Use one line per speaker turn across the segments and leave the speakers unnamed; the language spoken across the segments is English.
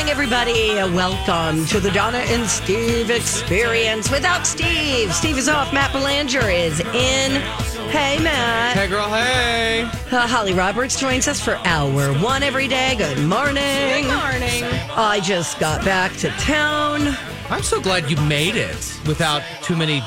Morning, everybody. Welcome to the Donna and Steve experience without Steve. Steve is off. Matt Belanger is in. Hey, Matt.
Hey, girl, hey.
Uh, Holly Roberts joins us for hour one every day. Good morning. Good morning. I just got back to town.
I'm so glad you made it without too many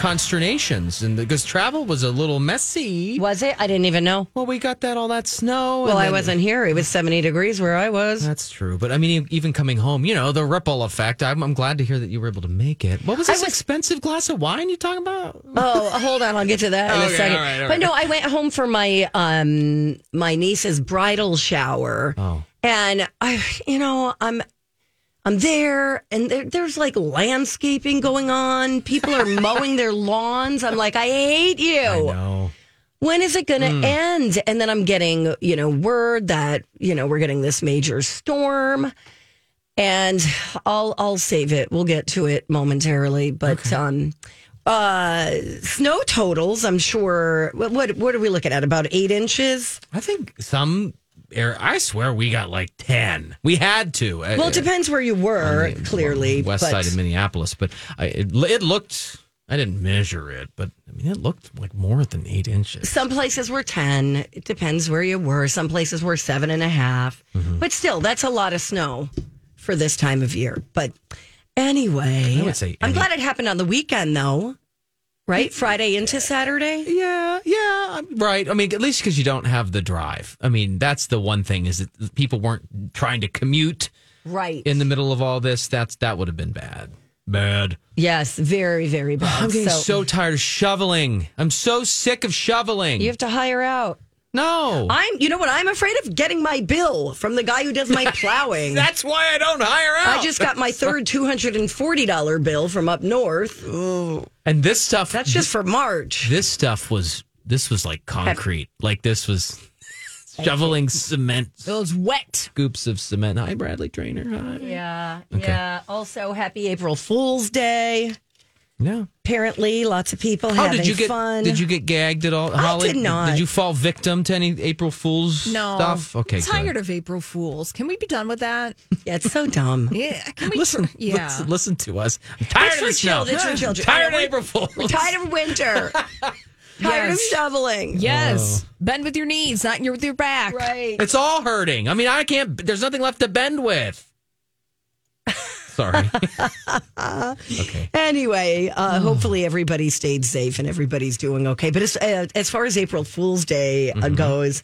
consternations, and because travel was a little messy.
Was it? I didn't even know.
Well, we got that all that snow.
Well, I wasn't here. It was 70 degrees where I was.
That's true, but I mean, even coming home, you know, the ripple effect. I'm, I'm glad to hear that you were able to make it. What was this
was-
expensive glass of wine you talking about?
Oh, hold on, I'll get to that in a second.
all right, all
But
right.
no, I went home for my um my niece's bridal shower.
Oh.
And I you know, I'm I'm there and there, there's like landscaping going on. People are mowing their lawns. I'm like, I hate you.
No.
When is it going to
Hmm.
end? And then I'm getting, you know, word that, you know, we're getting this major storm. And I'll I'll save it. We'll get to it momentarily, but um uh snow totals, I'm sure what what, are we looking at? About 8 inches?
I think some. Air, I swear we got like ten. We had to.
Well, it depends where you were,
the
clearly.
west
but
side of Minneapolis, but I, it, it looked. I didn't measure it, but I mean, it looked like more than eight inches.
Some places were 10. It depends where you were. Some places were seven and a half.
Mm-hmm.
But still, that's a lot of snow for this time of year. But anyway,
I would say
I'm glad it happened on the weekend, though. Right? Friday into Saturday?
Yeah, yeah, right. I mean, at least because you don't have the drive. I mean, that's the one thing is that people weren't trying to commute
Right.
in the middle of all this. That's that would have been bad. Bad.
yes, very, very bad.
I'm getting so, tired of shoveling. I'm so sick of shoveling.
you have to hire out.
No,
I'm, you know what? I'm afraid of getting my bill from the guy who does my plowing.
that's why I don't hire out.
I just got my third $240 bill from up north. Ooh.
and this stuff.
That's just for March.
this stuff was this was like concrete. Like this was shoveling cement,
It was wet.
scoops of cement. Hi, Bradley Trainer. Hi.
Yeah, yeah. Also, happy April Fool's Day.
Yeah.
Apparently, lots of people
How
having
did you get?
fun.
Did you get gagged at all,
I
Holly?
did not.
Did you fall victim to any April Fool's
No.
stuff? Okay,
Tired
good.
of April Fools. Can we be done with that?
Yeah, it's so dumb.
Yeah. Can we
Listen,
tr- yeah.
listen, listen to us. I'm tired
It's
of
for
the snow.
children. It's for children.
Tired of April Fools.
We're tired of winter. tired of
Yes.
shoveling.
Yes. Oh. Bend with your knees, not your with your back.
Right.
It's all hurting. I mean, I can't. There's nothing left to bend with. Sorry. okay.
Anyway, uh, hopefully everybody stayed safe and everybody's doing okay. But as, uh, as far as April Fool's Day uh, goes,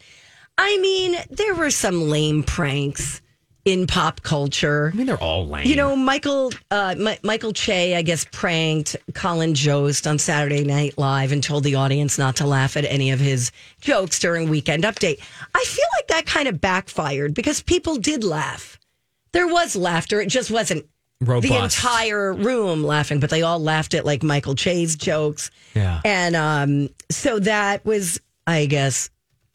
I mean, there were some lame pranks in pop culture.
I mean, they're all lame.
You know, Michael uh, Mi- Michael Che, I guess, pranked Colin Jost on Saturday Night Live and told the audience not to laugh at any of his jokes during Weekend Update. I feel like that kind of backfired because people did laugh. There was laughter. It just wasn't
robust.
the entire room laughing, but they all laughed at like Michael Che's jokes.
Yeah.
And um, so that was, I guess,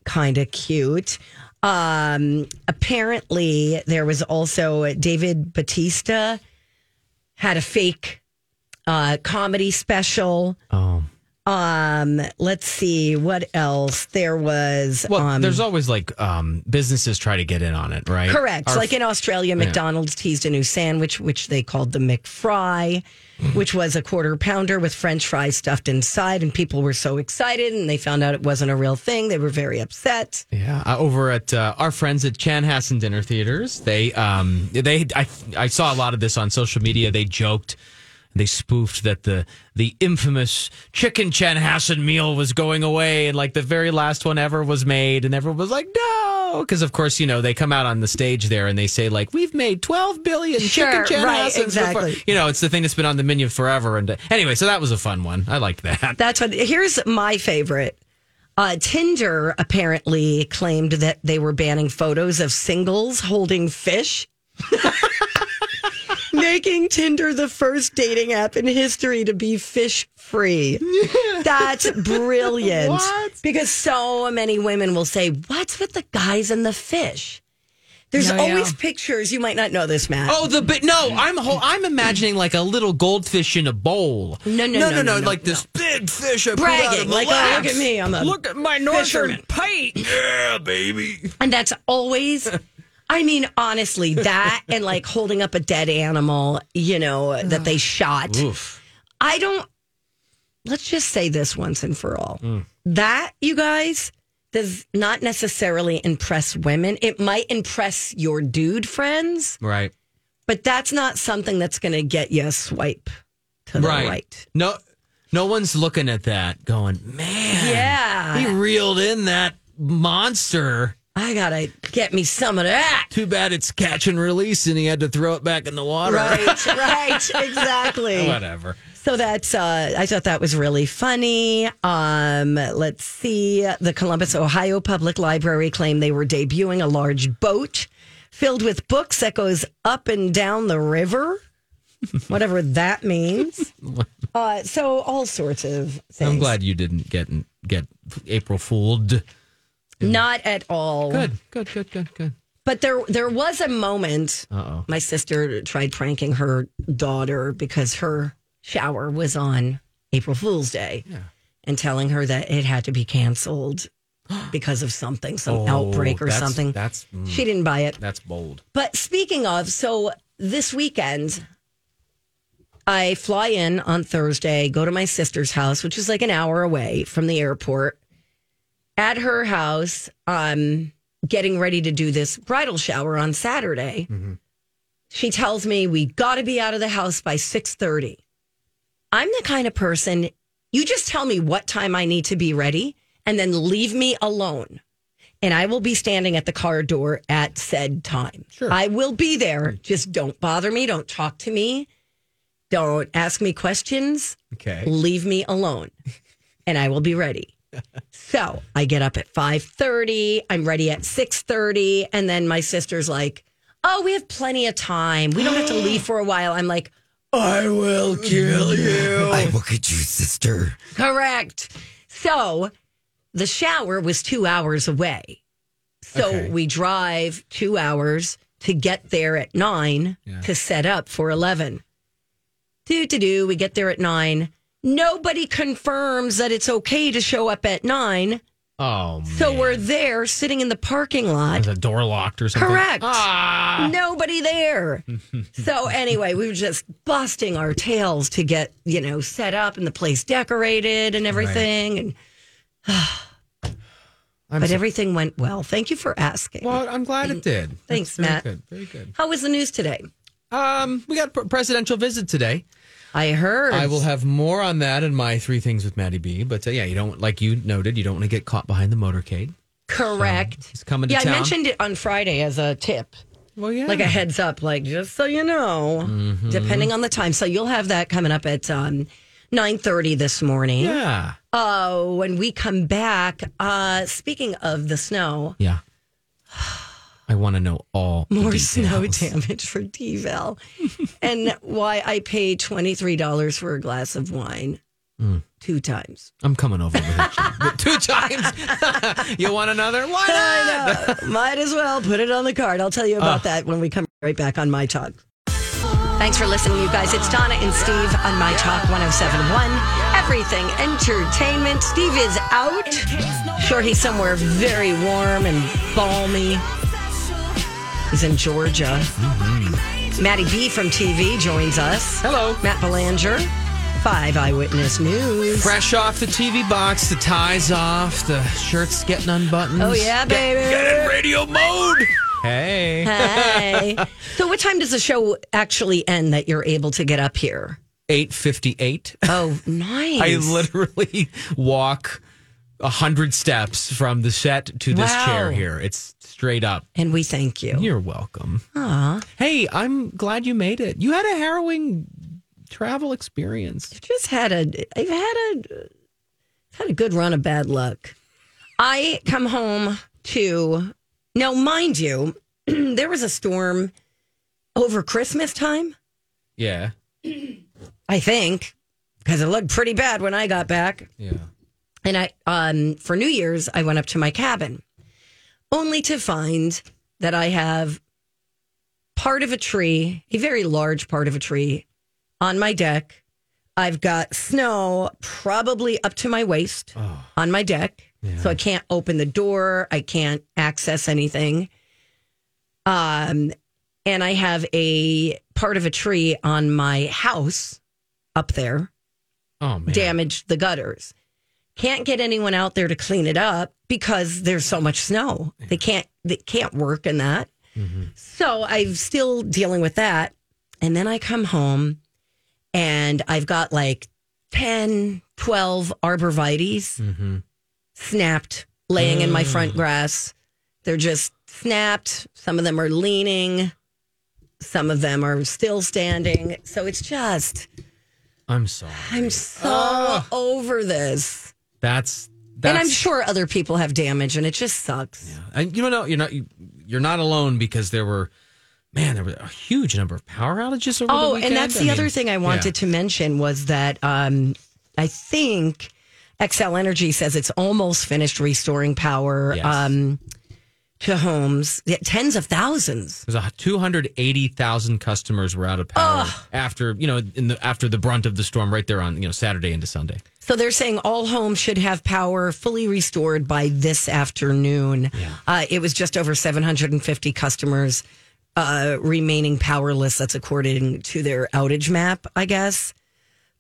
kind of cute. Um, apparently, there was also David Bautista had a fake uh, comedy special.
Oh.
Um, let's see what else there was.
Well,
um,
there's always like um, businesses try to get in on it, right?
Correct.
Our-
like in Australia, McDonald's teased a new sandwich, which they called the McFry, which was a quarter pounder with French fries stuffed inside, and people were so excited, and they found out it wasn't a real thing. They were very upset.
Yeah, uh, over at uh, our friends at Chanhassen Dinner Theaters, they um they I I saw a lot of this on social media. They joked, they spoofed that the the infamous chicken Chanhassen meal was going away, and like the very last one ever was made, and everyone was like, no, because of course you know they come out on the stage there and they say like we've made twelve billion
Sure,
chicken
right,
Chanhassens
exactly.
before." You know, it's the thing that's been on the menu forever. And uh, anyway, so that was a fun one. I liked that.
That's what. Here's my favorite. Uh, Tinder apparently claimed that they were banning photos of singles holding fish. Making Tinder the first dating app in history to be fish free. That's brilliant. What? Because so many women will say, What's with the guys and the fish? There's
Yeah,
always
yeah.
pictures. You might not know this, Matt.
Oh, the bit. No, I'm ho- I'm imagining like a little goldfish in a bowl.
No, no,
no,
no, no, no,
like this big fish. I pulled out of
bragging
the
like, oh, look at me, I'm a
Look at my
fisherman.
northern pike. Yeah, baby.
And that's always, I mean, honestly, that and like holding up a dead animal, you know, that they shot.
Oof.
I don't, let's just say this once and for all.
Mm.
That, you guys, does not necessarily impress women. It might impress your dude friends,
Right.
but that's not something that's going to get you a swipe to the
Right.
right.
No, no one's looking at that going, man.
Yeah.
He reeled in that monster.
I got to get me some of that.
Too bad it's catch and release, and he had to throw it back in the water.
Right, right, exactly.
Whatever.
So that's uh, I thought that was really funny. Um, let's see. The Columbus, Ohio Public Library claimed they were debuting a large boat filled with books that goes up and down the river, whatever that means. Uh, so all sorts of things.
I'm glad you didn't get get April fooled.
Not at all.
Good, good, good, good, good.
But there there was a moment.
Uh oh.
My sister tried pranking her daughter because her shower was on April Fool's Day and telling her that it had to be canceled because of something, some outbreak or
Oh, that's-
something.
That's mm,
she didn't buy it.
that's bold.
But speaking of, so this weekend, I fly in on Thursday, go to my sister's house, which is like an hour away from the airport. At her house, um, getting ready to do this bridal shower on Saturday. She tells me we got to be out of the house by six thirty. I'm the kind of person you just tell me what time I need to be ready, and then leave me alone and I will be standing at the car door at said time.
Sure.
I will be there. Just don't bother me. Don't talk to me. Don't ask me questions.
Okay.
Leave me alone, and I will be ready. So I get up at five thirty. I'm ready at six thirty, and then my sister's like, "Oh, we have plenty of time. We don't have to leave for a while." I'm like, "I will kill mm. you."
I will get you, sister.
Correct. So the shower was two hours away. So
Okay.
we drive two hours to get there at nine
Yeah.
to set up for 11. Do, to do. We get there at nine. Nobody confirms that it's okay to show up at nine.
Oh, man.
So we're there sitting in the parking lot.
The door locked or something?
Correct.
Ah.
Nobody there. so anyway, we were just busting our tails to get, you know, set up and the place decorated and everything. And
I'm
but
so-
everything went well. Thank you for asking.
well, I'm glad it did.
Thanks,
That's very
Matt.
Good. Very good.
How was the news today?
Um, we got a presidential visit today.
I heard.
I will have more on that in my three things with Matty B. But uh, yeah, you don't like you noted, you don't want to get caught behind the motorcade.
correct.
He's coming to
yeah,
town.
I mentioned it on Friday as a tip,
Well, yeah,
like a heads up, like just so you know,
Mm-hmm.
depending on the time. So you'll have that coming up at um, nine thirty this morning.
yeah,
Uh, when we come back, uh, speaking of the snow,
yeah. I want to know all
more
details.
snow damage for T-Val and why I paid $23 for a glass of wine
Mm.
two times.
I'm coming over with it. two times. you want another? Why not?
I know. Might as well put it on the card. I'll tell you about that when we come right back on My Talk. Thanks for listening, you guys. It's Donna and Steve on My Talk 1071. Everything entertainment. Steve is out. Sure, he's somewhere very warm and balmy. He's in Georgia. Mm-hmm. Matty B from TV joins us.
Hello.
Matt Belanger, Five Eyewitness News.
Fresh off the TV box, the ties off, the shirt's getting unbuttoned.
Oh, yeah, baby.
Get in radio mode. Hey.
Hey. so, what time does the show actually end that you're able to get up here?
858.
Oh, nice.
I literally walk a hundred steps from the set to this
Wow.
chair here. It's straight up.
and we thank you.
You're welcome.
Aw.
Hey, I'm glad you made it. You had a harrowing travel experience.
I've just had a, I've had a, had a good run of bad luck. I come home to now, mind you, there was a storm over Christmas time.
Yeah.
I think because it looked pretty bad when I got back.
Yeah.
And I, um, for New Year's, I went up to my cabin, only to find that I have part of a tree, a very large part of a tree, on my deck. I've got snow probably up to my waist on my deck, so I can't open the door. I can't access anything. Um, and I have a part of a tree on my house up there
Oh man.
damaged the gutters. Can't get anyone out there to clean it up because there's so much snow. They can't they can't work in that. Mm-hmm. So I'm still dealing with that. And then I come home and I've got like 10, 12 arborvitaes mm-hmm. snapped laying in my front mm. grass. They're just snapped. Some of them are leaning. Some of them are still standing. So it's just
I'm sorry.
I'm so ah. over this.
That's that's
and I'm sure other people have damage and it just sucks. Yeah.
And you know, you're not you, you're not alone because there were, man, there were a huge number of power outages over the
Oh, and that's
I
the
mean,
other thing I wanted
yeah.
to mention was that um, I think Xcel Energy says it's almost finished restoring power
Yes.
um, to homes, Yeah, tens of thousands.
There's a 280,000 customers were out of power after you know in the after the brunt of the storm right there on you know Saturday into Sunday.
So they're saying all homes should have power fully restored by this afternoon. Uh, it was just over 750 customers uh, remaining powerless. That's according to their outage map, I guess.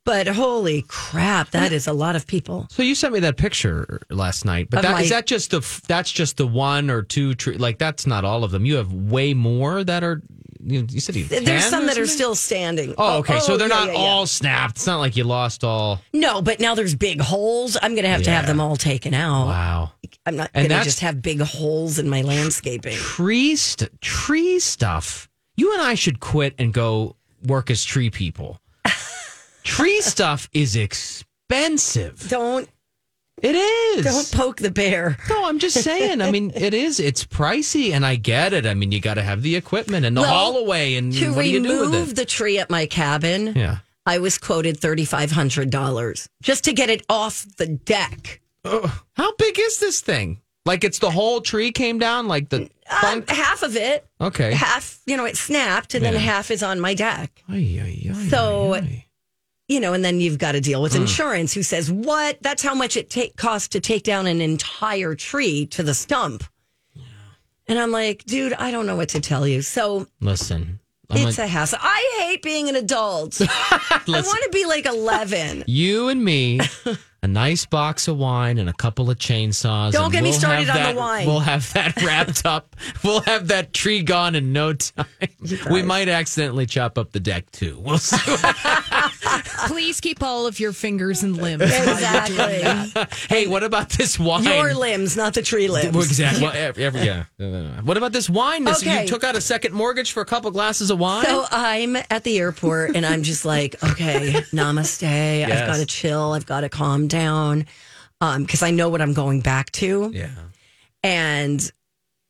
But holy crap, that is a lot of people.
So you sent me that picture last night, but that,
my-
is that just the that's just the one or two tre- like that's not all of them. You have way more that are you, you said you
There's some that are still standing.
Oh, oh okay. so oh, they're
yeah,
not
yeah, yeah.
all snapped. It's not like you lost all.
No, but now there's big holes. I'm going to have to have them all taken out.
Wow.
I'm not going to just have big holes in my landscaping.
Tree st- tree stuff. You and I should quit and go work as tree people. tree stuff is expensive.
Don't
It is.
don't poke the bear.
No, I'm just saying. I mean, it is. It's pricey, and I get it. I mean, you got to have the equipment and the
Well,
haul away, and
To
what do you do with
remove the tree at my cabin,
yeah.
I was quoted $3,500 just to get it off the deck.
Oh, How big is this thing? Like it's the whole tree came down, like the
Um, half of it,
Okay.
half, you know, it snapped, and then half is on my deck.
Ay, ay, ay,
So-. You know, and then you've got to deal
Hmm.
with insurance who says, What? That's how much it take, costs to take down an entire tree to the stump. And I'm like, dude, I don't know what to tell you. So
listen, I'm
it's a hassle. I hate being an adult. I want to be like 11.
you and me, a nice box of wine and a couple of chainsaws.
Don't
and
get me started
have
on the
that-
wine.
We'll have that wrapped up. We'll have that tree gone in no time. We might accidentally chop up the deck too. We'll see.
Please keep all of your fingers and limbs. while you're doing
Exactly.
hey, what about this wine?
Your limbs, not the tree limbs.
Well, exactly. Well, ev- every, yeah. What about this wine? This,
Okay.
You took out a second mortgage for a couple glasses of wine?
So I'm at the airport and I'm just like, okay, namaste. I've got to chill. I've got to calm down um, because I know what I'm going back to.
yeah.
And,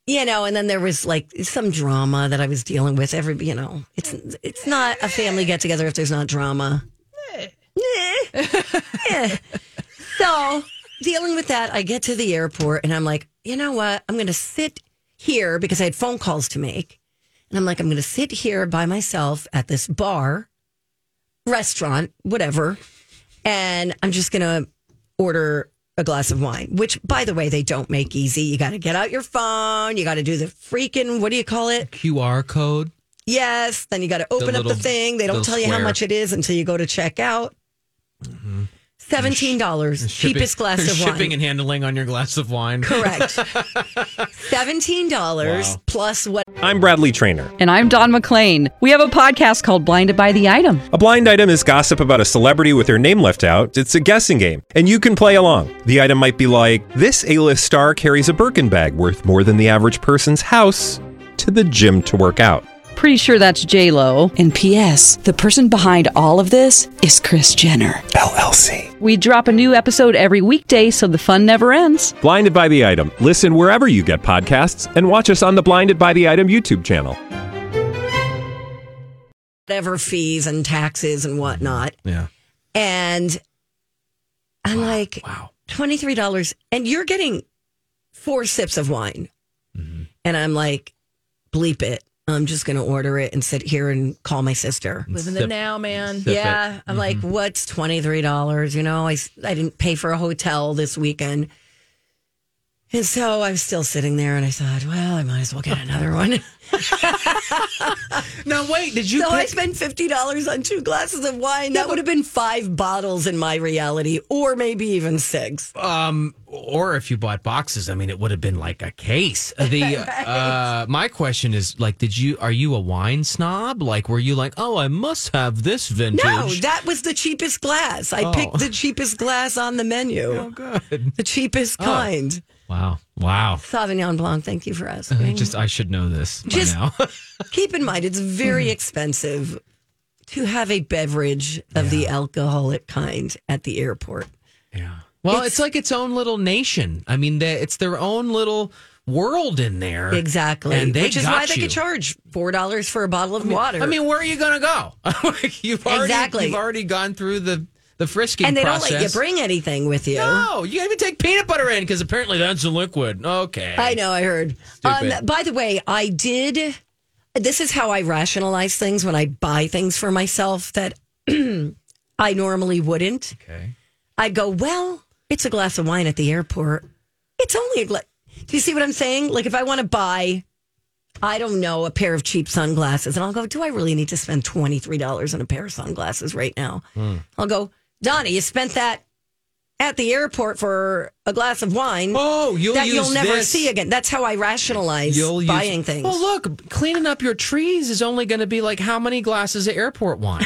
you know, and then there was like some drama that I was dealing with. Every, you know, it's it's not a family get together if there's not drama. Eh. So dealing with that, I get to the airport and I'm like, you know what? I'm going to sit here because I had phone calls to make. And I'm like, I'm going to sit here by myself at this bar, restaurant, whatever. And I'm just going to order a glass of wine, which, by the way, they don't make easy. You got to get out your phone. You got to do the freaking, what do you call it?
QR code.
Yes. Then you got to open up
little-
the thing. They don't tell you how much it is until you go to check out. $17, cheapest glass of wine.
Shipping and handling on your glass of wine.
Correct. $17
Wow.
plus what
I'm Bradley Trainer.
And I'm Don McClain. We have a podcast called Blinded by the Item.
A blind item is gossip about a celebrity with their name left out. It's a guessing game, and you can play along. The item might be like this: A-list star carries a Birkin bag worth more than the average person's house to the gym to work out.
Pretty sure that's J Lo.
And P.S. The person behind all of this is Kris Jenner.
LLC.
We drop a new episode every weekday, so the fun never ends.
Blinded by the item. Listen wherever you get podcasts, and watch us on the Blinded by the Item YouTube channel.
whatever fees and taxes and whatnot.
Yeah.
And I'm like,
Wow.
$23. And you're getting four sips of wine.
Mm-hmm.
And I'm like, bleep it. I'm just going to order it and sit here and call my sister.
Living the now, man.
sip it.
yeah. I'm like, mm-hmm. what's $23? You know, I, I didn't pay for a hotel this weekend. And so I was still sitting there and I thought, well, I might as well get another one.
Now wait, did you
So I spent fifty dollars on two glasses of wine. That would have been five bottles in my reality, or maybe even six.
um or if you bought boxes, I mean it would have been like a case. The uh my question is like did you are you a wine snob? Like were you like, "Oh, I must have this vintage."
No, that was the cheapest glass. I
Oh.
picked the cheapest glass on the menu.
oh good.
The cheapest kind.
Wow. Wow.
Sauvignon Blanc. Thank you for
I
asking.
just I should know this by
Just-
now.
Keep in mind, it's very hmm. expensive to have a beverage of the alcoholic kind at the airport.
yeah. Well, it's,
It's-
like its own little nation. I mean, they, it's their own little world in there.
Exactly.
And they
Which is why they
you.
could charge four dollars for a bottle of water.
I mean, where are you going to go? Like, you've already,
Exactly.
You've already gone through the the frisking
and they
process.
don't let you bring anything with you.
No, you can't even take peanut butter in because apparently that's a liquid. Okay.
I know, I heard. Um, by the way, I did. This is how I rationalize things when I buy things for myself that I normally wouldn't.
Okay.
I go, well, it's a glass of wine at the airport. It's only a glass. Do you see what I'm saying? Like if I want to buy, I don't know, a pair of cheap sunglasses, and I'll go, do I really need to spend twenty three dollars on a pair of sunglasses right now?
Hmm.
I'll go, Donnie, you spent that at the airport for a glass of wine.
Oh, you'll
that you'll never
this.
see again. That's how I rationalize
You'll
buying
use,
things.
Well, look, cleaning up your trees is only going to be like how many glasses of airport wine?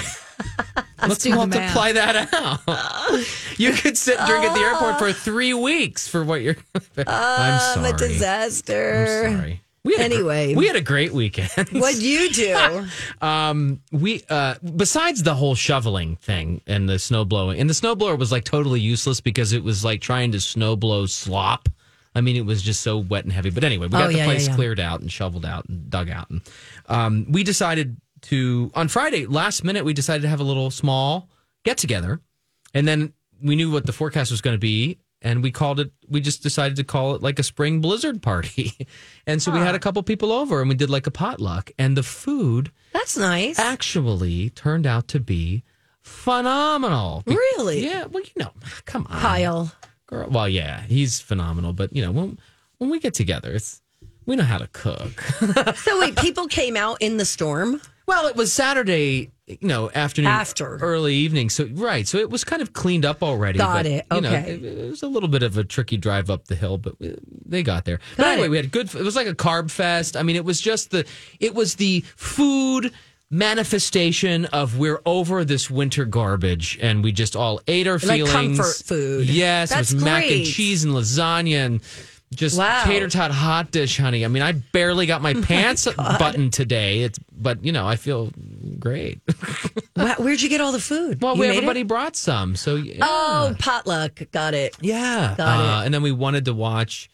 Let's multiply that out. you could sit and drink at the airport for ah. three weeks for what you're. I'm
ah,
I'm
a disaster.
I'm sorry. We had a
Anyway.
we had a great weekend.
What'd you do?
Um, we uh, besides the whole shoveling thing and the snow blowing, and the snow blower was like totally useless because it was like trying to snow blow slop. I mean, it was just so wet and heavy. But anyway, we got
Oh,
the
yeah, yeah,
place
yeah.
cleared out and shoveled out and dug out, and um, we decided to on Friday last minute we decided to have a little small get together, and then we knew what the forecast was going to be. And we called it, we just decided to call it like a spring blizzard party. And so we had a couple people over and we did like a potluck. And the food
That's nice.
actually turned out to be phenomenal. Be-
Really?
Yeah. Well, you know, come on,
Kyle.
Girl, well, yeah, he's phenomenal. But you know, when when we get together, it's we know how to cook.
So wait, people came out in the storm.
well, it was Saturday, you know, afternoon,
After.
early evening. So right, so it was kind of cleaned up already.
Got
but,
it.
You know,
Okay.
it, it was a little bit of a tricky drive up the hill, but we- they got there. But
Got
anyway,
it.
we had good. It was like a carb fest. I mean, it was just the. It was the food manifestation of we're over this winter garbage and we just all ate our
Like
feelings.
comfort food.
Yes,
That's
it was mac and cheese and lasagna and just
Wow.
tater tot hot dish, honey. I mean, I barely got my pants buttoned today. It's but you know, I feel great.
Wow, where'd you get all the food?
well, we,
made it?
everybody brought some, so yeah.
Oh, potluck. Got it.
yeah.
Got
Uh,
it.
and then we wanted to watch.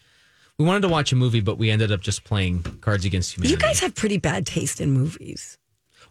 We wanted to watch a movie, but we ended up just playing Cards Against Humanity.
You guys have pretty bad taste in movies.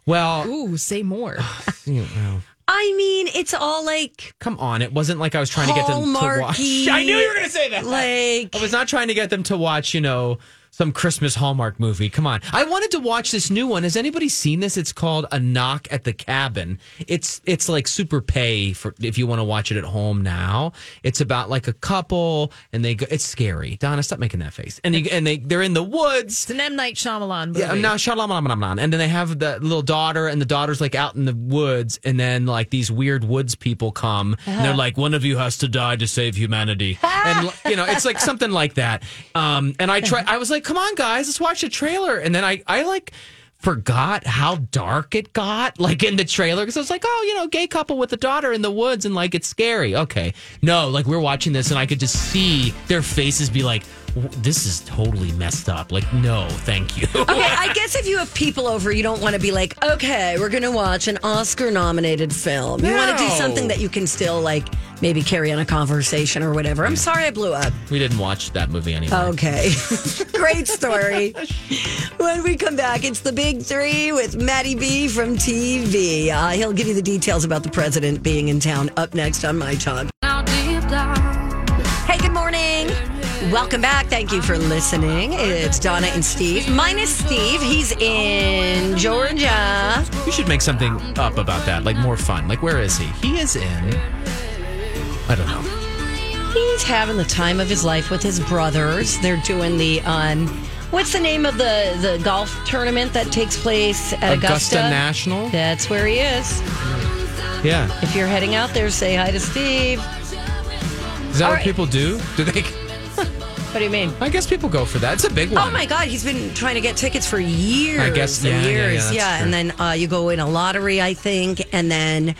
well,
Ooh, say more.
you know,
I mean, it's all like
come on. It wasn't like I was trying to get them to watch. I knew you were going to say that.
like
I was not trying to get them to watch, you know, some Christmas Hallmark movie. Come on. I wanted to watch this new one. Has anybody seen this? It's called A Knock at the Cabin. It's it's like super pay for if you want to watch it at home now. It's about like a couple and they go it's scary. Donna, stop making that face. And you, and they they're in the woods.
It's an M Night Shyamalan movie.
Yeah, now shalom, and then they have the little daughter, and the daughter's like out in the woods, and then like these weird woods people come, and they're like, "One of you has to die to save humanity," and you know, it's like something like that. Um, and I try, I was like, "Come on, guys, let's watch the trailer," and then I, I like forgot how dark it got, like in the trailer, because I was like, "Oh, you know, gay couple with a daughter in the woods, and like it's scary." Okay, no, like we're watching this, and I could just see their faces be like, this is totally messed up. Like, no, thank you.
Okay, I guess if you have people over, you don't want to be like, okay, we're going to watch an Oscar nominated film. You want to do something that you can still, like, maybe carry on a conversation or whatever. I'm sorry I blew up.
we didn't watch that movie anyway.
Okay. Great story. when we come back, it's the big three with Matty B from TV. Uh, he'll give you the details about the president being in town up next on My Talk. Hey, good morning. Welcome back. Thank you for listening. It's Donna and Steve. Minus Steve. He's in Georgia.
You should make something up about that, like more fun. Like, where is he? He is in. I don't know.
He's having the time of his life with his brothers. They're doing the um what's the name of the the golf tournament that takes place at Augusta?
Augusta National?
That's where he is.
Yeah.
If you're heading out there, say hi to Steve.
Is that
All
what
right.
people do? Do they?
What do you mean?
I guess people go for that. It's a big one.
Oh my God, he's been trying to get tickets for years.
I guess-
and
yeah, yeah, yeah,
years. yeah. And then uh, you go in a lottery, I think, and then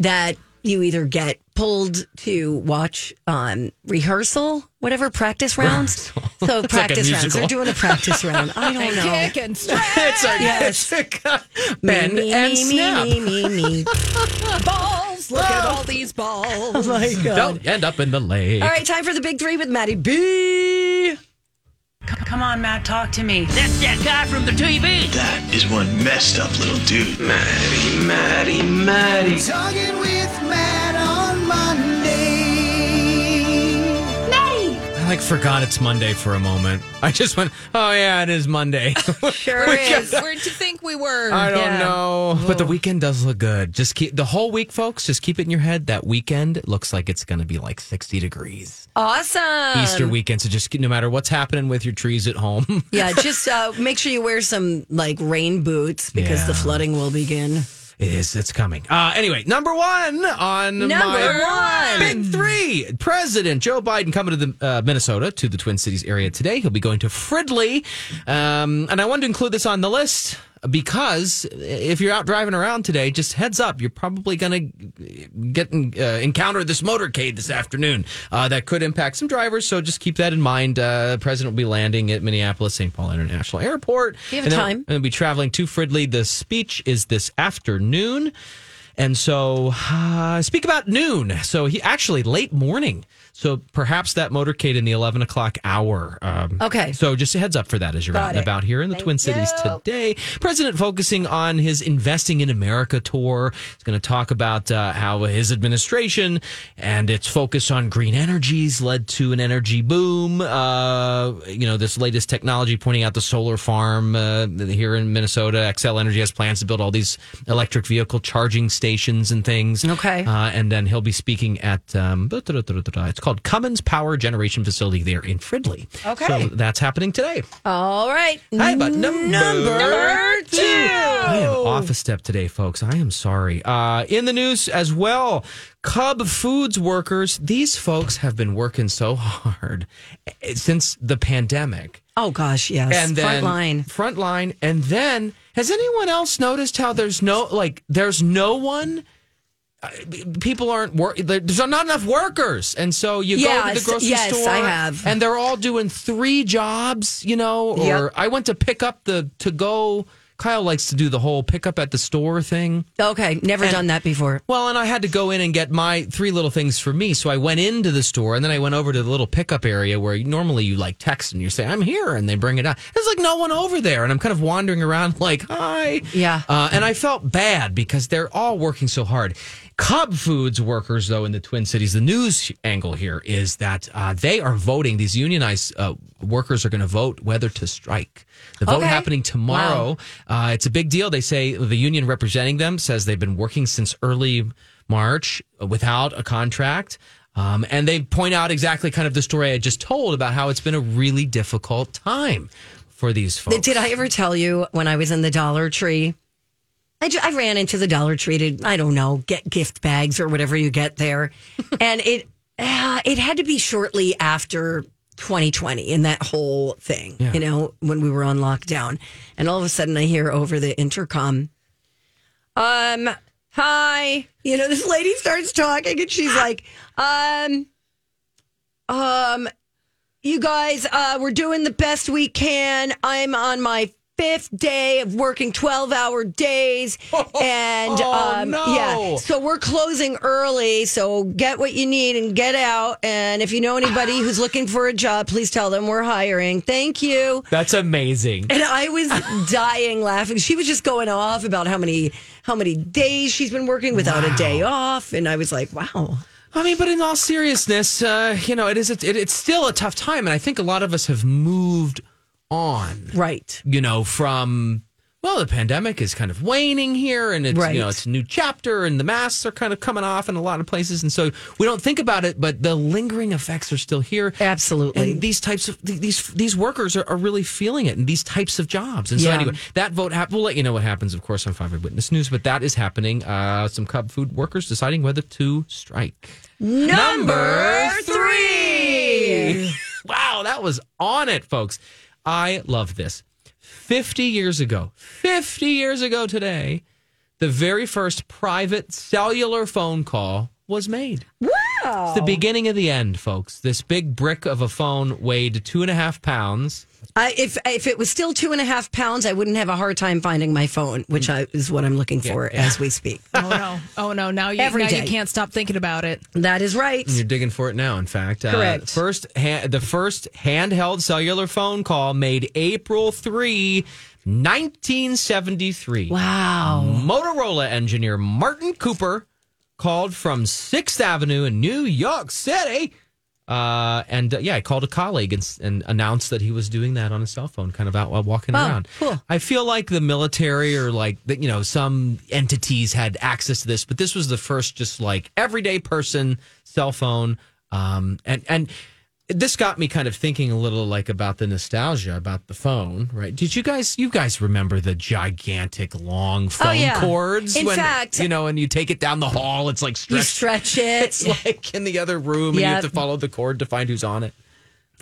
that you either get pulled to watch um, rehearsal, whatever practice rounds. So
like a
practice rounds. They're doing a practice round. I don't know.
Kick and stretch.
it's a,
Yes.
it's a bend
me,
and
me,
snap.
me, me, me, me.
Balls. Look at all these oh balls.
Oh my God.
Don't end up in the lake.
All right, time for the big three with Matty B.
Come on, Matt, talk to me.
That's that guy from the TV.
That is one messed up little dude. Maddie, Maddie, Maddie.
Talking with Matt on Monday.
I like forgot it's Monday for a moment. I just went, oh yeah, it is Monday.
Sure is.
Where'd you think we were?
I don't
Yeah.
know, but the weekend does look good. Just keep the whole week, folks. Just keep it in your head. That weekend looks like it's going to be like sixty degrees.
Awesome.
Easter weekend. So just no matter what's happening with your trees at home,
Yeah, just uh, make sure you wear some like rain boots because the flooding will begin.
It is. It's coming. Uh, anyway, number one on
Number
my
one.
big three. President Joe Biden coming to the uh, Minnesota to the Twin Cities area today. He'll be going to Fridley, um, and I wanted to include this on the list because if you're out driving around today, just heads up, you're probably going to get uh, encounter this motorcade this afternoon uh, that could impact some drivers. So just keep that in mind. Uh, President will be landing at Minneapolis St. Paul International Airport.
You have
and
time.
and we'll be traveling to Fridley. The speech is this afternoon. And so, uh, speak about noon. So he actually late morning. So perhaps that motorcade in the eleven o'clock hour. Um,
Okay.
So just a heads up for that as you're
Got
out and about here in the
Thank
Twin Cities
you.
today. President focusing on his investing in America tour. He's going to talk about uh, how his administration and its focus on green energies led to an energy boom. Uh, you know, this latest technology pointing out the solar farm uh, here in Minnesota. Xcel Energy has plans to build all these electric vehicle charging stations and things.
Okay.
Uh, and then he'll be speaking at um, it's called Cummins Power Generation Facility there in Fridley.
Okay.
So that's happening today.
All right.
Hi, but number,
Number two.
I am off a step today, folks. I am sorry. Uh, in the news as well, Cub Foods workers, these folks have been working so hard since the pandemic.
Oh gosh, yes.
And then
Front line.
Front line. And then has anyone else noticed how there's no like there's no one people aren't work there's not enough workers and so you go to the grocery
yes,
store
I have.
and they're all doing three jobs you know or
Yep.
i went to pick up the to go kyle likes to do the whole pick up at the store thing
Okay, never
And-
done that before.
well, and I had to go in and get my three little things for me. So I went into the store and then I went over to the little pickup area where normally you like text and you say, I'm here, and they bring it out. There's like no one over there. And I'm kind of wandering around like, hi.
Yeah.
Uh, and I felt bad because they're all working so hard. Cub Foods workers, though, in the Twin Cities, the news angle here is that uh, they are voting. These unionized uh, workers are going to vote whether to strike. The vote
Okay.
happening tomorrow. Uh, it's a big deal. They say the union representing them says they've been working since early March without a contract. Um, and they point out exactly kind of the story I just told about how it's been a really difficult time for these folks.
Did I ever tell you when I was in the Dollar Tree? I, I ran into the Dollar Tree to I don't know get gift bags or whatever you get there, and it uh, it had to be shortly after 2020 and that whole thing, you know, when we were on lockdown, and all of a sudden I hear over the intercom, um, hi, you know, this lady starts talking and she's like, um, um, you guys, uh, we're doing the best we can. I'm on my fifth day of working 12 hour days. And
Oh,
um,
no.
yeah, so we're closing early. So get what you need and get out. And if you know anybody who's looking for a job, please tell them we're hiring. Thank you.
That's amazing.
And I was dying laughing. She was just going off about how many how many days she's been working without a day off, and I was like, "Wow,
I mean, but in all seriousness, uh, you know, it is it, it's still a tough time, and I think a lot of us have moved on.
right."
You know, from well, the pandemic is kind of waning here, and it's
Right.
you know it's a new chapter, and the masks are kind of coming off in a lot of places, and so we don't think about it, but the lingering effects are still here.
Absolutely.
And these types of these these workers are, are really feeling it in these types of jobs. And so
Yeah.
anyway, that vote hap- we'll let you know what happens, of course, on Five Eyewitness News. But that is happening. Uh, some Cub food workers deciding whether to strike.
Number three.
wow, that was on it, folks. I love this. 50 years ago, 50 years ago today, the very first private cellular phone call was made.
Wow.
It's the beginning of the end, folks. This big brick of a phone weighed two and a half pounds.
I, if if it was still two and a half pounds, I wouldn't have a hard time finding my phone, which I, is what I'm looking for as we speak.
Oh no! Oh no! Now you
Every
now
day.
you can't stop thinking about it.
That is right.
You're digging for it now, in fact. Uh,
Correct.
first, ha- the first handheld cellular phone call made April 3, 1973.
Wow.
Motorola engineer Martin Cooper called from 6th Avenue in New York City. Uh, and uh, yeah, I called a colleague and, and announced that he was doing that on his cell phone, kind of out while walking
Oh,
around.
cool.
I feel like the military or like, you know, some entities had access to this, but this was the first just like everyday person cell phone. Um, and, and this got me kind of thinking a little like about the nostalgia about the phone, right? Did you guys, you guys remember the gigantic long oh, phone
Oh, yeah.
cords?
In
when,
fact-
you know, and you take it down the hall, it's like
You stretch it.
It's like in the other room, and you have to follow the cord to find who's on it.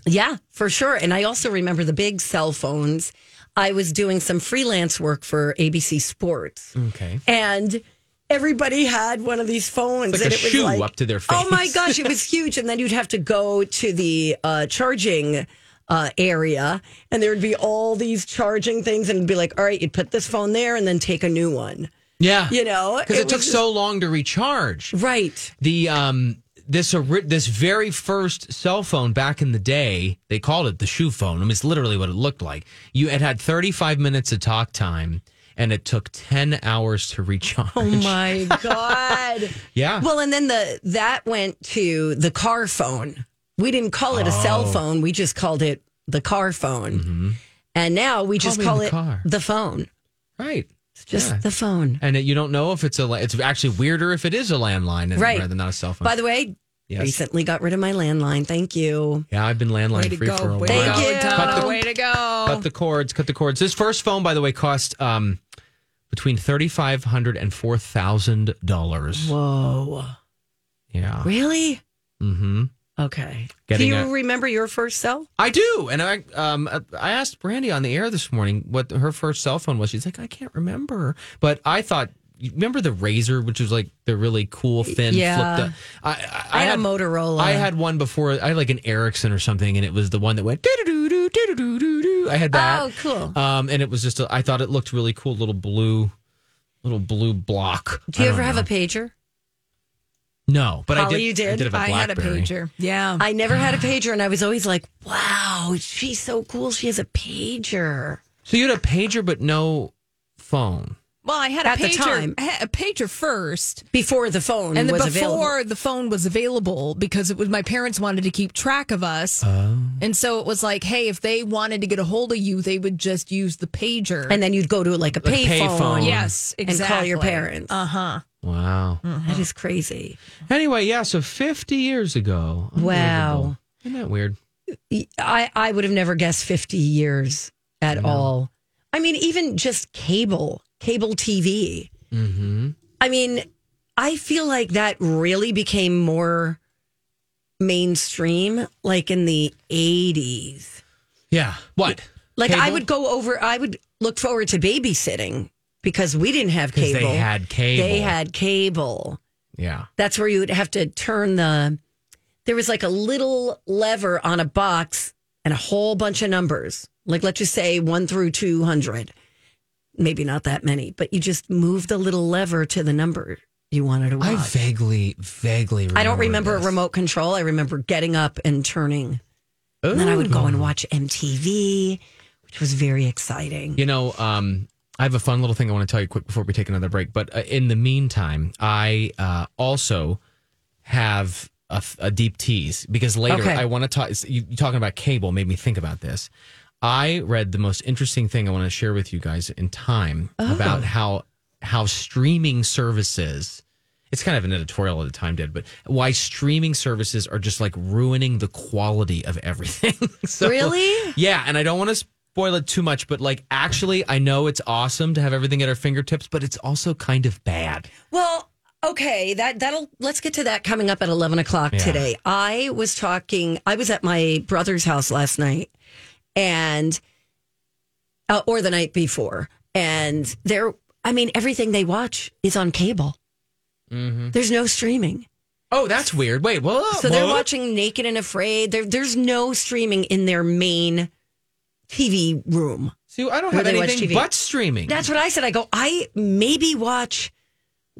Yeah, for sure. And I also remember the big cell phones. I was doing some freelance work for ABC Sports.
Okay.
and everybody had one of these phones
Like
and it was
shoe
like
up to their
oh my gosh it was huge and then you'd have to go to the uh, charging uh, area and there would be all these charging things and it'd be like all right you'd put this phone there and then take a new one
Yeah,
you know
because it, took
was
so long to recharge.
right
The um this this very first cell phone back in the day, they called it the shoe phone. I mean, it's literally what it looked like. You it had 35 minutes of talk time, and it took 10 hours to recharge.
oh my god
Yeah.
well and then the that went to the car phone we didn't call it a cell
Oh.
phone we just called it the car phone mm-hmm. and now we just call
the
it
car.
the phone
right.
it's just
Yeah.
the phone
And it, you don't know if it's a. It's actually weirder if it is a landline
Right.
rather than not a cell phone.
By the way,
Yes.
recently got rid of my landline. Thank you.
yeah, I've been landline free
go!
for a
Way
while.
Thank
to
you.
go!
Cut the-
Way to go!
Cut the cords. Cut the cords. This first phone, by the way, cost um, between thirty five hundred and four thousand dollars.
Whoa.
Yeah.
Really?
Mm-hmm.
Okay.
Getting
Do you
a-
remember your first cell?
I do, and I um I asked Brandy on the air this morning what her first cell phone was. She's like, I can't remember, but I thought. You remember the RAZR, which was like the really cool thin
Yeah.
flipped up. I, I,
I had a Motorola.
I had one before. I had like an Ericsson or something, and it was the one that went. doo-doo-doo-doo, doo-doo-doo-doo. I had that.
Oh, cool.
Um, and it was just. A, I thought it looked really cool. Little blue, little blue block.
Do you
I
ever
don't
have
know.
a pager?
No, but I
Holly,
did.
you did?
I did have a
I had a
BlackBerry.
pager. Yeah.
I never had a pager, and I was always like, wow, she's so cool. She has a pager.
So you had a pager, but no phone.
Well, I had
At
a
the
pager.
time.
I had a pager first,
Before the phone
and then
was
before
available.
the phone was available, because it was my parents wanted to keep track of us,
Oh.
and so it was like, hey, if they wanted to get a hold of you, they would just use the pager.
And then you'd go to like a
Like a
payphone.
payphone.
yes,
And
exactly.
call your parents.
Uh huh.
Wow.
That is crazy.
Anyway, yeah. So fifty years ago.
Wow.
Isn't that weird?
I, I would have never guessed 50 years at all. I mean, even just cable, cable TV.
Mm-hmm.
I mean, I feel like that really became more mainstream like in the 80s.
Yeah. What?
Like I would go over, I would look forward to babysitting because we didn't have cable.
they had cable.
They had cable.
Yeah.
That's where you would have to turn the there was like a little lever on a box and a whole bunch of numbers. Like let's just say one through two hundred. Maybe not that many, but you just move the little lever to the number you wanted to watch.
I vaguely, vaguely. Remember
I don't remember
this.
a remote control. I remember getting up and turning. And then I would go and watch MTV, which was very exciting.
You know, um, I have a fun little thing I want to tell you quick before we take another break. But uh, in the meantime, I uh, also have a deep tease because later
Okay.
I want to talk. You, you talking about cable made me think about this. I read the most interesting thing I want to share with you guys in time oh. about how how streaming services. It's kind of an editorial at the time did, but why streaming services are just like ruining the quality of everything. So-
Really?
yeah, and I don't want to spoil it too much, but like actually, I know it's awesome to have everything at our fingertips, but it's also kind of bad.
Well, okay, that that'll let's get to that coming up at eleven o'clock
Yeah.
today. I was talking. I was at my brother's house last night, and uh, or the night before, and there. I mean, everything they watch is on cable. There's no streaming.
Oh, that's weird. Wait, what?
So they're
What?
watching Naked and Afraid. There, there's no streaming in their main TV room.
See, I don't have anything but streaming.
That's what I said. I go, I maybe watch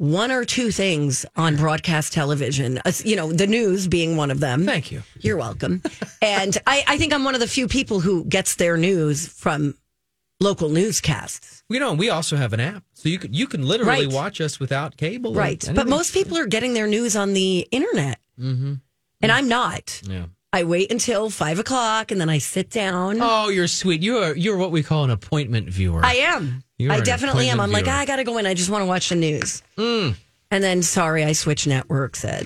one or two things on broadcast television, Uh, you know, the news being one of them.
Thank you.
You're welcome. and I, I think I'm one of the few people who gets their news from local newscasts.
You know, we also have an app, so you can you can literally
Right.
watch us without cable.
Right. But most people are getting their news on the internet.
Mm-hmm.
And I'm not.
Yeah.
I wait until five o'clock and then I sit down.
Oh, you're sweet. You are you're what we call an appointment viewer.
I am. I definitely am. I'm like. I got to go in. I just want to watch the news.
Mm.
And then, sorry, I switched networks at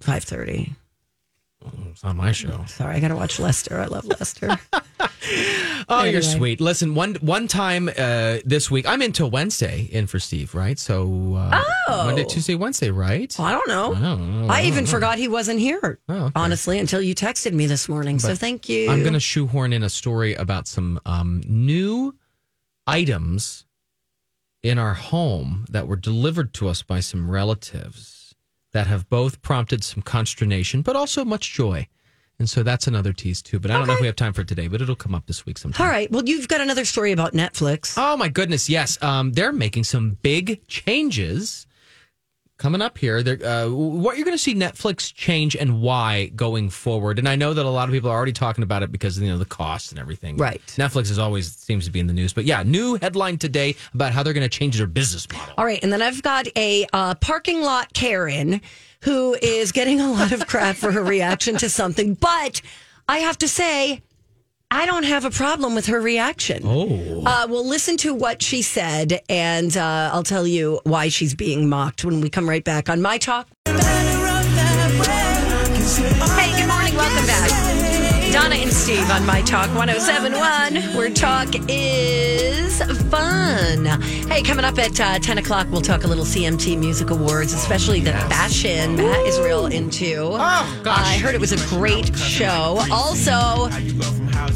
five thirty.
It's on my show.
Sorry, I got to watch Lester. I love Lester.
Oh, you're sweet. Listen, one one time uh, this week, I'm into Wednesday in for Steve, right? So uh,
Oh.
Monday, Tuesday, Wednesday, right?
Well, I don't know.
I don't know.
I
don't
even
know.
forgot he wasn't here.
Oh, okay.
Honestly, until you texted me this morning. so thank you.
I'm going to shoehorn in a story about some um, new items in our home that were delivered to us by some relatives that have both prompted some consternation, but also much joy. And so that's another tease too. But I don't know if we have time for it today, but it'll come up this week sometime.
All right. Well, you've got another story about Netflix.
Oh my goodness, yes. Um, they're making some big changes coming up here. Uh, what you're going to see Netflix change and why going forward. And I know that a lot of people are already talking about it because you know the cost and everything.
Right.
Netflix is always seems to be in the news, but yeah, new headline today about how they're going to change their business model.
All right. And then I've got a uh, parking lot Karen who is getting a lot of crap for her reaction to something. But I have to say, I don't have a problem with her reaction.
Oh.
Uh, we'll listen to what she said, and uh, I'll tell you why she's being mocked when we come right back on My Talk. Hey, good morning. Welcome back. Donna and Steve on My Talk 1071, where talk is fun. Hey, coming up at uh, 10 o'clock, we'll talk a little CMT Music Awards, especially the fashion Matt is real into.
Oh, gosh.
I heard it was a great show. Also,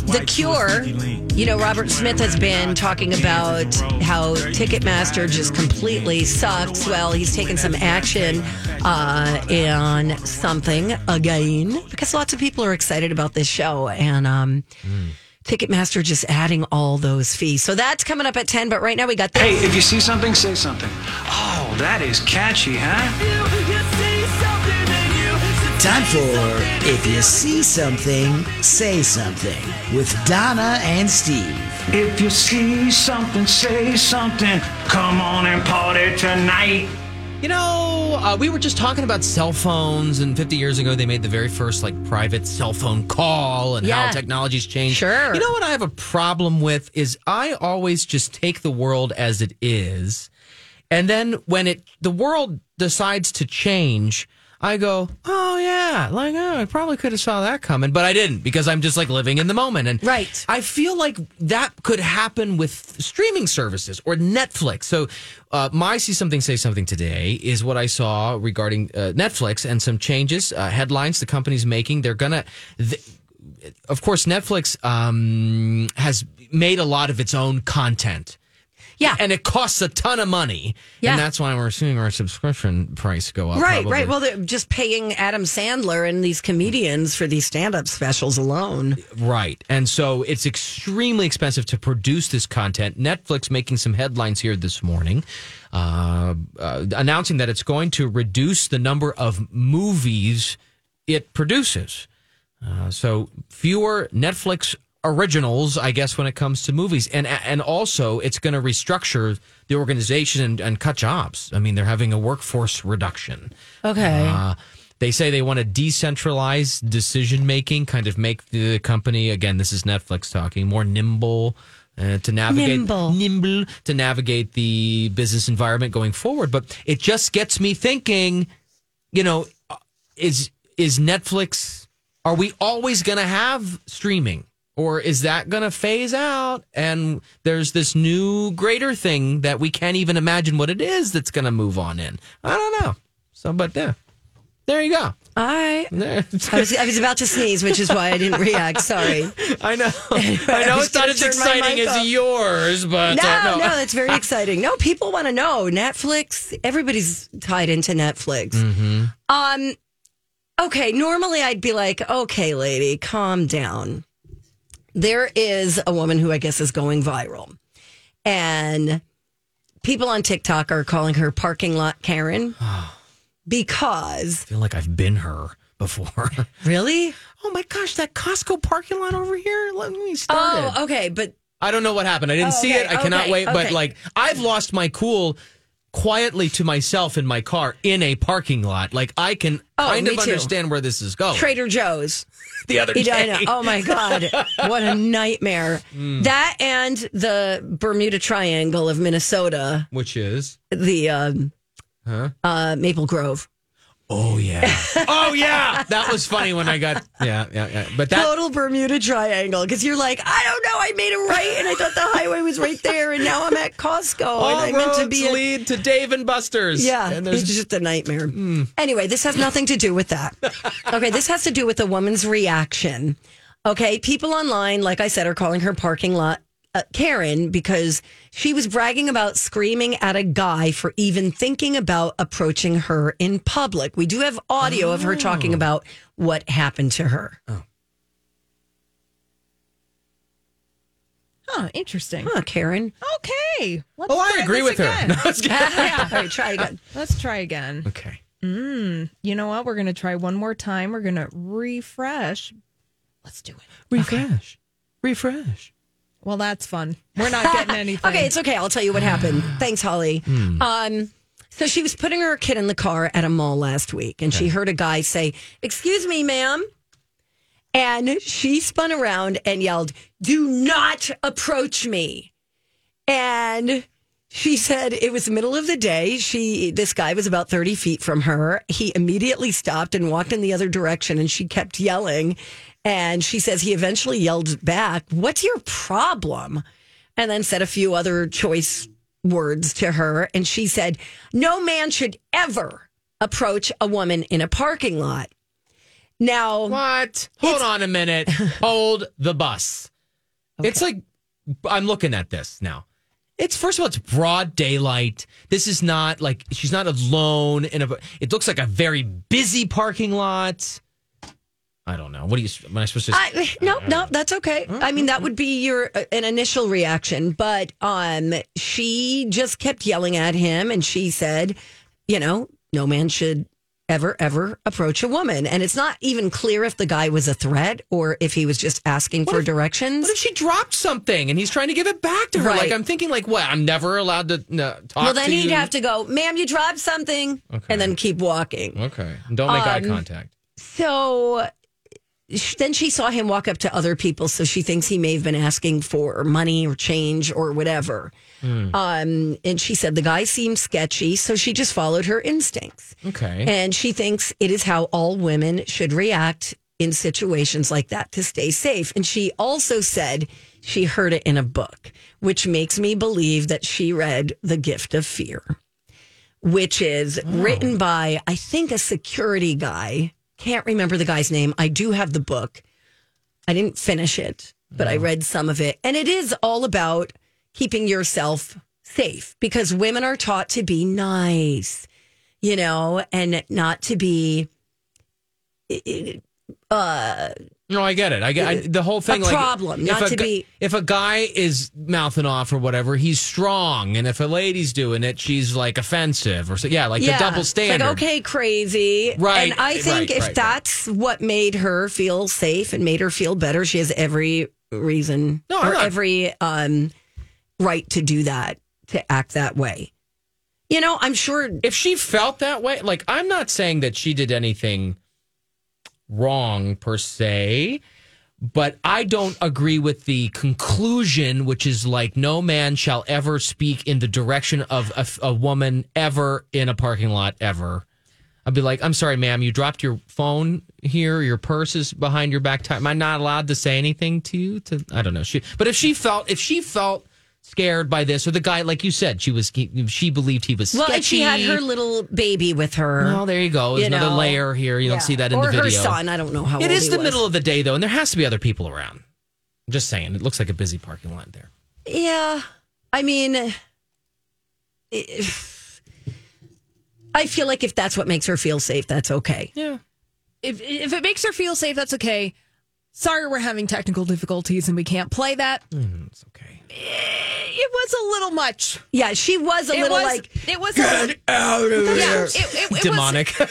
The Cure. You know, Robert Smith has been talking about how Ticketmaster just completely sucks. Well, he's taken some action uh, on something again because lots of people are excited about this show. And um, Ticketmaster just adding all those fees. So that's coming up at 10. But right now we got this.
Hey, if you see something, say something. Oh, that is catchy, huh?
Time for If You See Something, Say Something with Donna and Steve.
If you see something, say something. Come on and party tonight.
You know, uh, we were just talking about cell phones, and 50 years ago, they made the very first like private cell phone call and
Yeah.
how technology's changed.
Sure.
You know what I have a problem with is I always just take the world as it is, and then when it the world decides to change. I go, oh yeah, like oh, I probably could have saw that coming, but I didn't because I'm just like living in the moment. And
Right.
I feel like that could happen with streaming services or Netflix. So, uh, my see something, say something today is what I saw regarding uh, Netflix and some changes, uh, headlines the company's making. They're gonna, th- of course, Netflix um, has made a lot of its own content.
Yeah.
And it costs a ton of money.
Yeah.
And that's why we're seeing our subscription price go up.
Right,
probably.
right. Well, they're just paying Adam Sandler and these comedians for these stand-up specials alone.
Right. And so it's extremely expensive to produce this content. Netflix making some headlines here this morning, uh, uh, announcing that it's going to reduce the number of movies it produces. Uh, so fewer Netflix originals, I guess, when it comes to movies, and and also it's going to restructure the organization and, and cut jobs. I mean, they're having a workforce reduction.
Okay.
Uh, they say they want to decentralize decision making, kind of make the company again. This is Netflix talking more nimble. Uh, to navigate
Nimble.
nimble to navigate the business environment going forward but it just gets me thinking you know uh, is is netflix are we always going to have streaming or is that going to phase out and there's this new greater thing that we can't even imagine what it is that's going to move on in i don't know so but yeah there you go
I I was, I was about to sneeze, which is why I didn't react. Sorry.
I know. I know
was
it's not as exciting as
off.
yours, but
No,
uh,
no, it's very exciting. No, people want to know Netflix. Everybody's tied into Netflix.
Mm-hmm.
Um, okay. Normally, I'd be like, "Okay, lady, calm down." There is a woman who I guess is going viral, and people on TikTok are calling her parking lot Karen because
I feel like I've been her before.
really.
oh my gosh, that Costco parking lot over here. Let me start.
Oh, okay, but
I don't know what happened. I didn't
Oh,
see
okay,
it. I cannot
okay,
wait. But
okay.
like, I've lost my cool quietly to myself in my car in a parking lot. Like, I can
Oh,
kind of
too.
understand where this is going.
Trader Joe's.
the other day.
Oh my God. What a nightmare. That and the Bermuda Triangle of Minnesota,
Which is?
the um,
Huh?
uh, Maple Grove.
Oh yeah. oh yeah. That was funny when I got. Yeah, yeah, yeah. But that.
Total Bermuda Triangle. Because you're like, I don't know. I made a right and I thought the highway was right there. And now I'm at Costco.
All
and I meant to
roads
be at-
lead to Dave and Buster's.
Yeah,
and
it's
there's
just a nightmare. Hmm. Anyway, this has nothing to do with that. Okay, this has to do with a woman's reaction. Okay, people online, like I said, are calling her parking lot uh, Karen because she was bragging about screaming at a guy for even thinking about approaching her in public. We do have audio of her talking about what happened to her.
Oh, interesting.
Huh, Karen.
Okay. Let's
Oh, I agree
this
with her.
again.
No, it's good.
All right, try again.
Let's try again.
okay.
You know what? We're going to try one more time. We're going to refresh. Let's do it.
Refresh. Refresh.
Well, that's fun. We're not getting anything.
Okay, it's okay. I'll tell you what happened. Thanks, Holly. Um, so she was putting her kid in the car at a mall last week, and she heard a guy say, "Excuse me, ma'am," and she spun around and yelled, "Do not approach me!" And she said it was the middle of the day. She this guy was about 30 feet from her. He immediately stopped and walked in the other direction and she kept yelling. And she says he eventually yelled back, "What's your problem?" And then said a few other choice words to her and she said, "No man should ever approach a woman in a parking lot." Now,
What? Hold on a minute. Hold the bus. It's like I'm looking at this now. It's first of all, it's broad daylight. This is not like she's not alone in a. It looks like a very busy parking lot. I don't know. What do you? Am I supposed to?
I, no, no, that's okay. I mean, that would be your uh, an initial reaction, but um, she just kept yelling at him, and she said, you know, no man should ever ever approach a woman, and it's not even clear if the guy was a threat or if he was just asking for directions.
what if she dropped something and he's trying to give it back to her?
Right.
Like I'm thinking, like what? I'm never allowed to no, talk.
well, then
to
he'd
you.
have to go, ma'am, you dropped something, and then keep walking.
Okay, don't make eye
Um,
contact.
So then she saw him walk up to other people, so she thinks he may have been asking for money or change or whatever. Um, and she said the guy seemed sketchy, so she just followed her instincts.
Okay.
And she thinks it is how all women should react in situations like that to stay safe. And she also said she heard it in a book, which makes me believe that she read The Gift of Fear, which is written by, I think, a security guy. Can't remember the guy's name. I do have the book. I didn't finish it, but I read some of it. And it is all about keeping yourself safe because women are taught to be nice, you know, and not to be uh
No, I get it. I get I, the whole thing. like,
problem,
if
not
a
to be-
If a guy is mouthing off or whatever, he's strong, and if a lady's doing it, she's like offensive or so. Yeah, like the double
it's
standard.
Like, okay, crazy.
Right,
And I think
right,
if
right, right.
that's what made her feel safe and made her feel better, she has every reason
No,
or every um, right to do that, to act that way. You know, I'm sure.
If she felt that way, like I'm not saying that she did anything wrong per se, but I don't agree with the conclusion, which is like no man shall ever speak in the direction of a, a woman ever in a parking lot ever. I'd be like, I'm sorry, ma'am, you dropped your phone here, your purse is behind your back. Am I not allowed to say anything to you? To I don't know. She, but if she felt, if she felt scared by this, or the guy, like you said, she was, she believed he was
Well,
sketchy.
and she had her little baby with her.
Well, there you go. There's
you
another
know.
layer here. You don't see that in
or
the video.
her son. I don't know how
It
old
is
he
the
was.
middle of the day, though, and there has to be other people around. I'm just saying, it looks like a busy parking lot there.
Yeah. I mean, if, I feel like if that's what makes her feel safe, that's okay.
Yeah.
If if it makes her feel safe, that's okay. Sorry, we're having technical difficulties and we can't play that.
Mm, it's okay.
Eh, it was a little much.
Yeah, she was a
It
little
was-
like,
it was
Get
a,
out of
yeah,
here.
it, it, it
Demonic.
Was,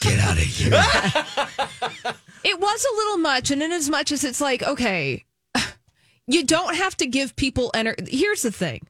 Get out of here.
it was a little much, and in as much as it's like, okay, you don't have to give people energy. Here's the thing: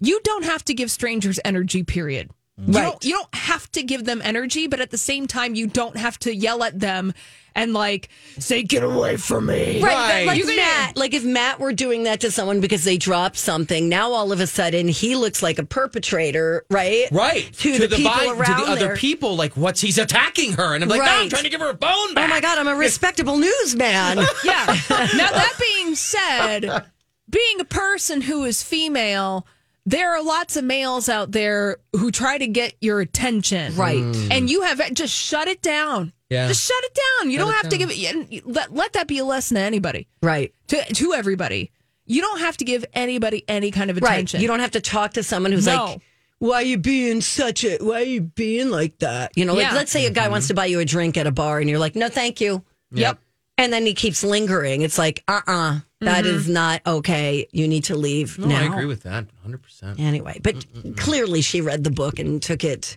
you don't have to give strangers energy. Period. Mm.
You
don't, you don't have to give them energy, but at the same time, you don't have to yell at them and like say, "Get away from me."
right,
Right.
like
You can-
Matt, like if Matt were doing that to someone because they dropped something, now all of a sudden he looks like a perpetrator, right?
Right.
To, the, people
vi-
around
to the other
there.
people, like, what's he's attacking her? And I'm like, no, I'm trying to give her a bone Back.
Oh my God, I'm a respectable newsman.
Yeah. now that being said, being a person who is female, there are lots of males out there who try to get your attention.
Right.
And you have just shut it down.
Yeah.
Just shut it down. You
Shut
don't
it
have to give it let, let that be a lesson to anybody.
right.
To to everybody. You don't have to give anybody any kind of
Right.
attention.
You don't have to talk to someone who's
No.
like, why are you being such a, why are you being like that? You know, like
Yeah.
let's say a guy wants to buy you a drink at a bar and you're like, no, thank you.
Yep.
And then he keeps lingering. It's like, uh uh that is not okay. You need to leave
No,
now.
I agree with that 100%.
Anyway, but clearly she read the book and took it,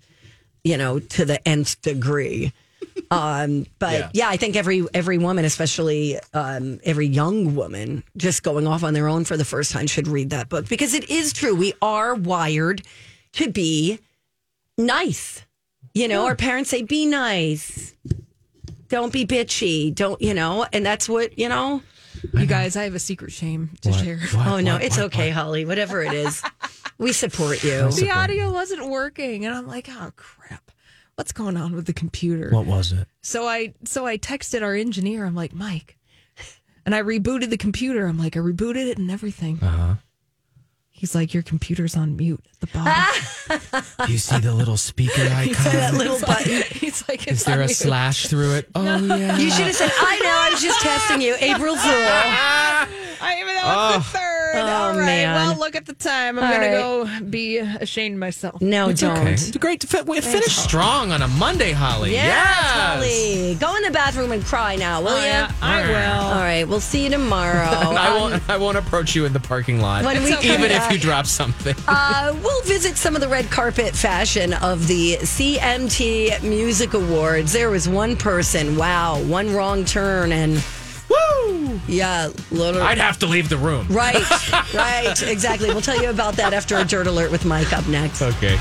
you know, to the nth degree. Um, but
Yeah.
yeah. I think every every woman, especially um, every young woman, just going off on their own for the first time, should read that book because it is true. We are wired to be nice. You know, our parents say, "Be nice." Don't be bitchy. Don't you know? And that's what you know.
You guys, I have a secret shame to share.
oh no, it's okay, Holly. Whatever it is, we support you.
The audio wasn't working, and I'm like, oh crap, what's going on with the computer?
What was it?
So I so I texted our engineer. I'm like, Mike, and I rebooted the computer. I'm like, I rebooted it and everything.
Uh-huh.
He's like, your computer's on mute at the bottom.
Do you see the little speaker icon?
that
icon?
little button.
He's like,
Is there a
mute.
slash through it? Oh, yeah.
You should have said, "I know. I was just testing you, April Fool."
I even know it's the third.
Oh,
All right.
man.
Well, look at the time. I'm
All
gonna go be ashamed of myself.
No,
It's
don't.
okay. It's great to fi- we finish strong on a Monday, Holly.
Yeah,
Yes.
Holly. Go in the bathroom and cry now, will
Oh,
you?
yeah, I will.
All right, we'll see you tomorrow.
I
Um,
won't. I won't approach you in the parking lot,
When we come
even if you drop something.
Uh, we'll visit some of the red carpet fashion of the CMT Music Awards. There was one person, wow, one wrong turn, and
Woo!
yeah, little.
I'd have to leave the room.
right, right, exactly. We'll tell you about that after a dirt alert with Mike up next.
Okay.